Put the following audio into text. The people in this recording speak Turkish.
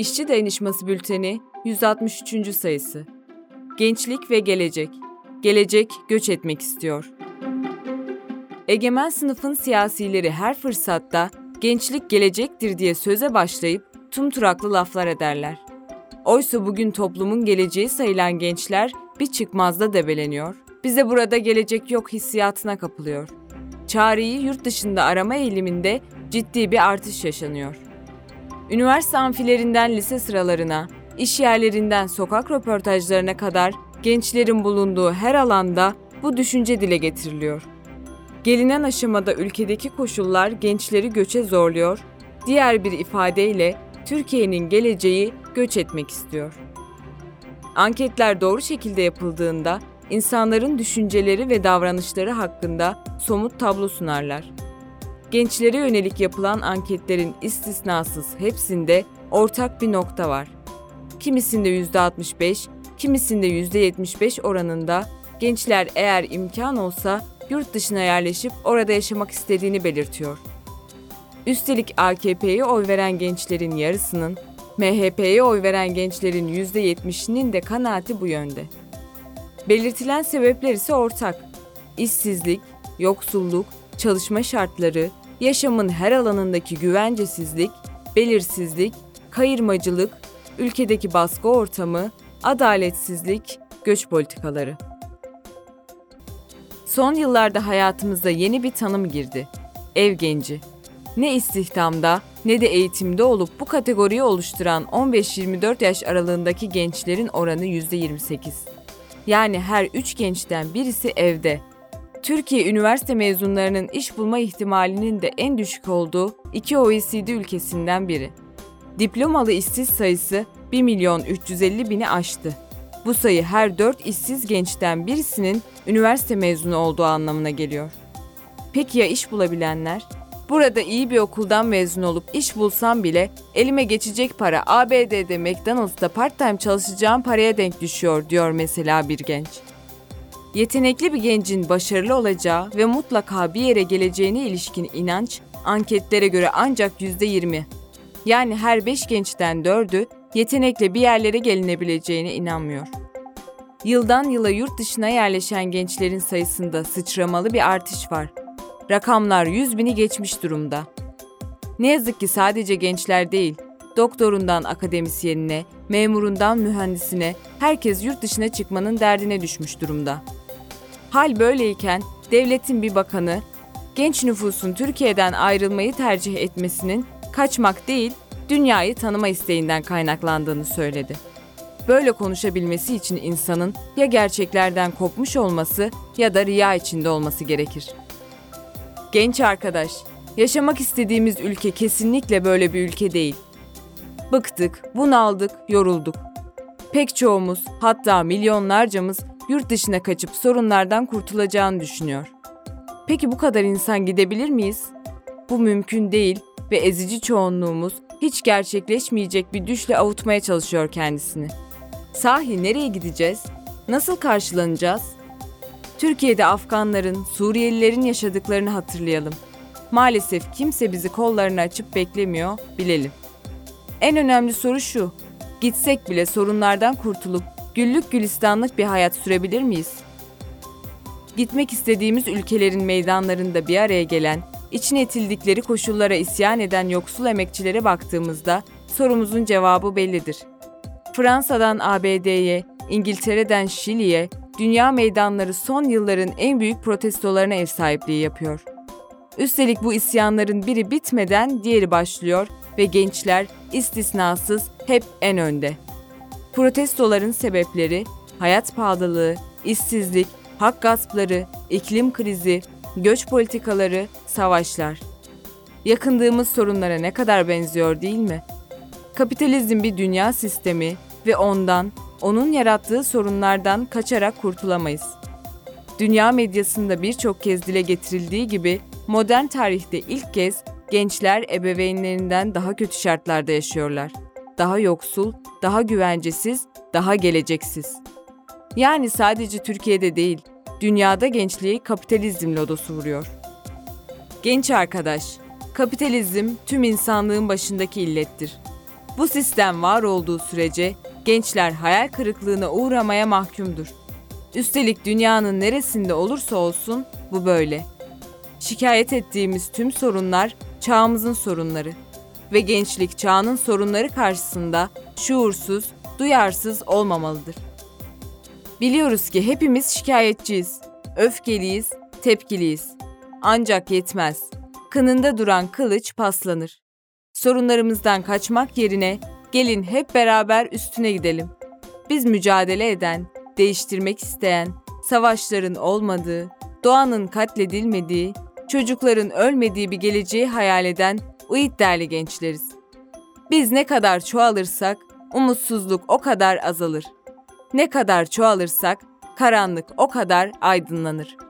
İşçi Dayanışması Bülteni 163. sayısı. Gençlik ve gelecek. Gelecek göç etmek istiyor. Egemen sınıfın siyasileri her fırsatta gençlik gelecektir diye söze başlayıp tumturaklı laflar ederler. Oysa bugün toplumun geleceği sayılan gençler bir çıkmazda debeleniyor, bize burada gelecek yok hissiyatına kapılıyor. Çareyi yurt dışında arama eğiliminde ciddi bir artış yaşanıyor. Üniversite amfilerinden lise sıralarına, iş yerlerinden sokak röportajlarına kadar gençlerin bulunduğu her alanda bu düşünce dile getiriliyor. Gelinen aşamada ülkedeki koşullar gençleri göçe zorluyor, diğer bir ifadeyle Türkiye'nin geleceği göç etmek istiyor. Anketler doğru şekilde yapıldığında insanların düşünceleri ve davranışları hakkında somut tablo sunarlar. Gençlere yönelik yapılan anketlerin istisnasız hepsinde ortak bir nokta var. Kimisinde %65, kimisinde %75 oranında gençler eğer imkan olsa yurt dışına yerleşip orada yaşamak istediğini belirtiyor. Üstelik AKP'ye oy veren gençlerin yarısının, MHP'ye oy veren gençlerin %70'inin de kanaati bu yönde. Belirtilen sebepler ise ortak. İşsizlik, yoksulluk, çalışma şartları, yaşamın her alanındaki güvencesizlik, belirsizlik, kayırmacılık, ülkedeki baskı ortamı, adaletsizlik, göç politikaları. Son yıllarda hayatımıza yeni bir tanım girdi. Ev genci. Ne istihdamda ne de eğitimde olup bu kategoriyi oluşturan 15-24 yaş aralığındaki gençlerin oranı %28. Yani her 3 gençten birisi evde. Türkiye üniversite mezunlarının iş bulma ihtimalinin de en düşük olduğu iki OECD ülkesinden biri. Diplomalı işsiz sayısı 1 milyon 350 bini aştı. Bu sayı her 4 işsiz gençten birisinin üniversite mezunu olduğu anlamına geliyor. Peki ya iş bulabilenler? Burada iyi bir okuldan mezun olup iş bulsam bile elime geçecek para ABD'de McDonald's'ta part-time çalışacağım paraya denk düşüyor diyor mesela bir genç. Yetenekli bir gencin başarılı olacağı ve mutlaka bir yere geleceğine ilişkin inanç anketlere göre ancak %20. Yani her 5 gençten 4'ü yetenekle bir yerlere gelinebileceğine inanmıyor. Yıldan yıla yurt dışına yerleşen gençlerin sayısında sıçramalı bir artış var. Rakamlar 100 bini geçmiş durumda. Ne yazık ki sadece gençler değil, doktorundan akademisyenine, memurundan mühendisine herkes yurt dışına çıkmanın derdine düşmüş durumda. Hal böyleyken devletin bir bakanı genç nüfusun Türkiye'den ayrılmayı tercih etmesinin kaçmak değil, dünyayı tanıma isteğinden kaynaklandığını söyledi. Böyle konuşabilmesi için insanın ya gerçeklerden kopmuş olması ya da riya içinde olması gerekir. Genç arkadaş, yaşamak istediğimiz ülke kesinlikle böyle bir ülke değil. Bıktık, bunaldık, yorulduk. Pek çoğumuz, hatta milyonlarcamız yurt dışına kaçıp sorunlardan kurtulacağını düşünüyor. Peki bu kadar insan gidebilir miyiz? Bu mümkün değil ve ezici çoğunluğumuz hiç gerçekleşmeyecek bir düşle avutmaya çalışıyor kendisini. Sahi nereye gideceğiz? Nasıl karşılanacağız? Türkiye'de Afganların, Suriyelilerin yaşadıklarını hatırlayalım. Maalesef kimse bizi kollarını açıp beklemiyor, bilelim. En önemli soru şu. Gitsek bile sorunlardan kurtulup güllük gülistanlık bir hayat sürebilir miyiz? Gitmek istediğimiz ülkelerin meydanlarında bir araya gelen, içine etildikleri koşullara isyan eden yoksul emekçilere baktığımızda sorumuzun cevabı bellidir. Fransa'dan ABD'ye, İngiltere'den Şili'ye, dünya meydanları son yılların en büyük protestolarına ev sahipliği yapıyor. Üstelik bu isyanların biri bitmeden diğeri başlıyor ve gençler istisnasız hep en önde. Protestoların sebepleri hayat pahalılığı, işsizlik, hak gaspları, iklim krizi, göç politikaları, savaşlar. Yakındığımız sorunlara ne kadar benziyor değil mi? Kapitalizm bir dünya sistemi ve ondan, onun yarattığı sorunlardan kaçarak kurtulamayız. Dünya medyasında birçok kez dile getirildiği gibi modern tarihte ilk kez gençler ebeveynlerinden daha kötü şartlarda yaşıyorlar. Daha yoksul, daha güvencesiz, daha geleceksiz. Yani sadece Türkiye'de değil, dünyada gençliği kapitalizm lodosu vuruyor. Genç arkadaş, kapitalizm tüm insanlığın başındaki illettir. Bu sistem var olduğu sürece gençler hayal kırıklığına uğramaya mahkumdur. Üstelik dünyanın neresinde olursa olsun bu böyle. Şikayet ettiğimiz tüm sorunlar çağımızın sorunları ve gençlik çağının sorunları karşısında şuursuz, duyarsız olmamalıdır. Biliyoruz ki hepimiz şikayetçiyiz, öfkeliyiz, tepkiliyiz. Ancak yetmez. Kınında duran kılıç paslanır. Sorunlarımızdan kaçmak yerine gelin hep beraber üstüne gidelim. Biz mücadele eden, değiştirmek isteyen, savaşların olmadığı, doğanın katledilmediği, çocukların ölmediği bir geleceği hayal eden uyit değerli gençleriz. Biz ne kadar çoğalırsak umutsuzluk o kadar azalır. Ne kadar çoğalırsak karanlık o kadar aydınlanır.''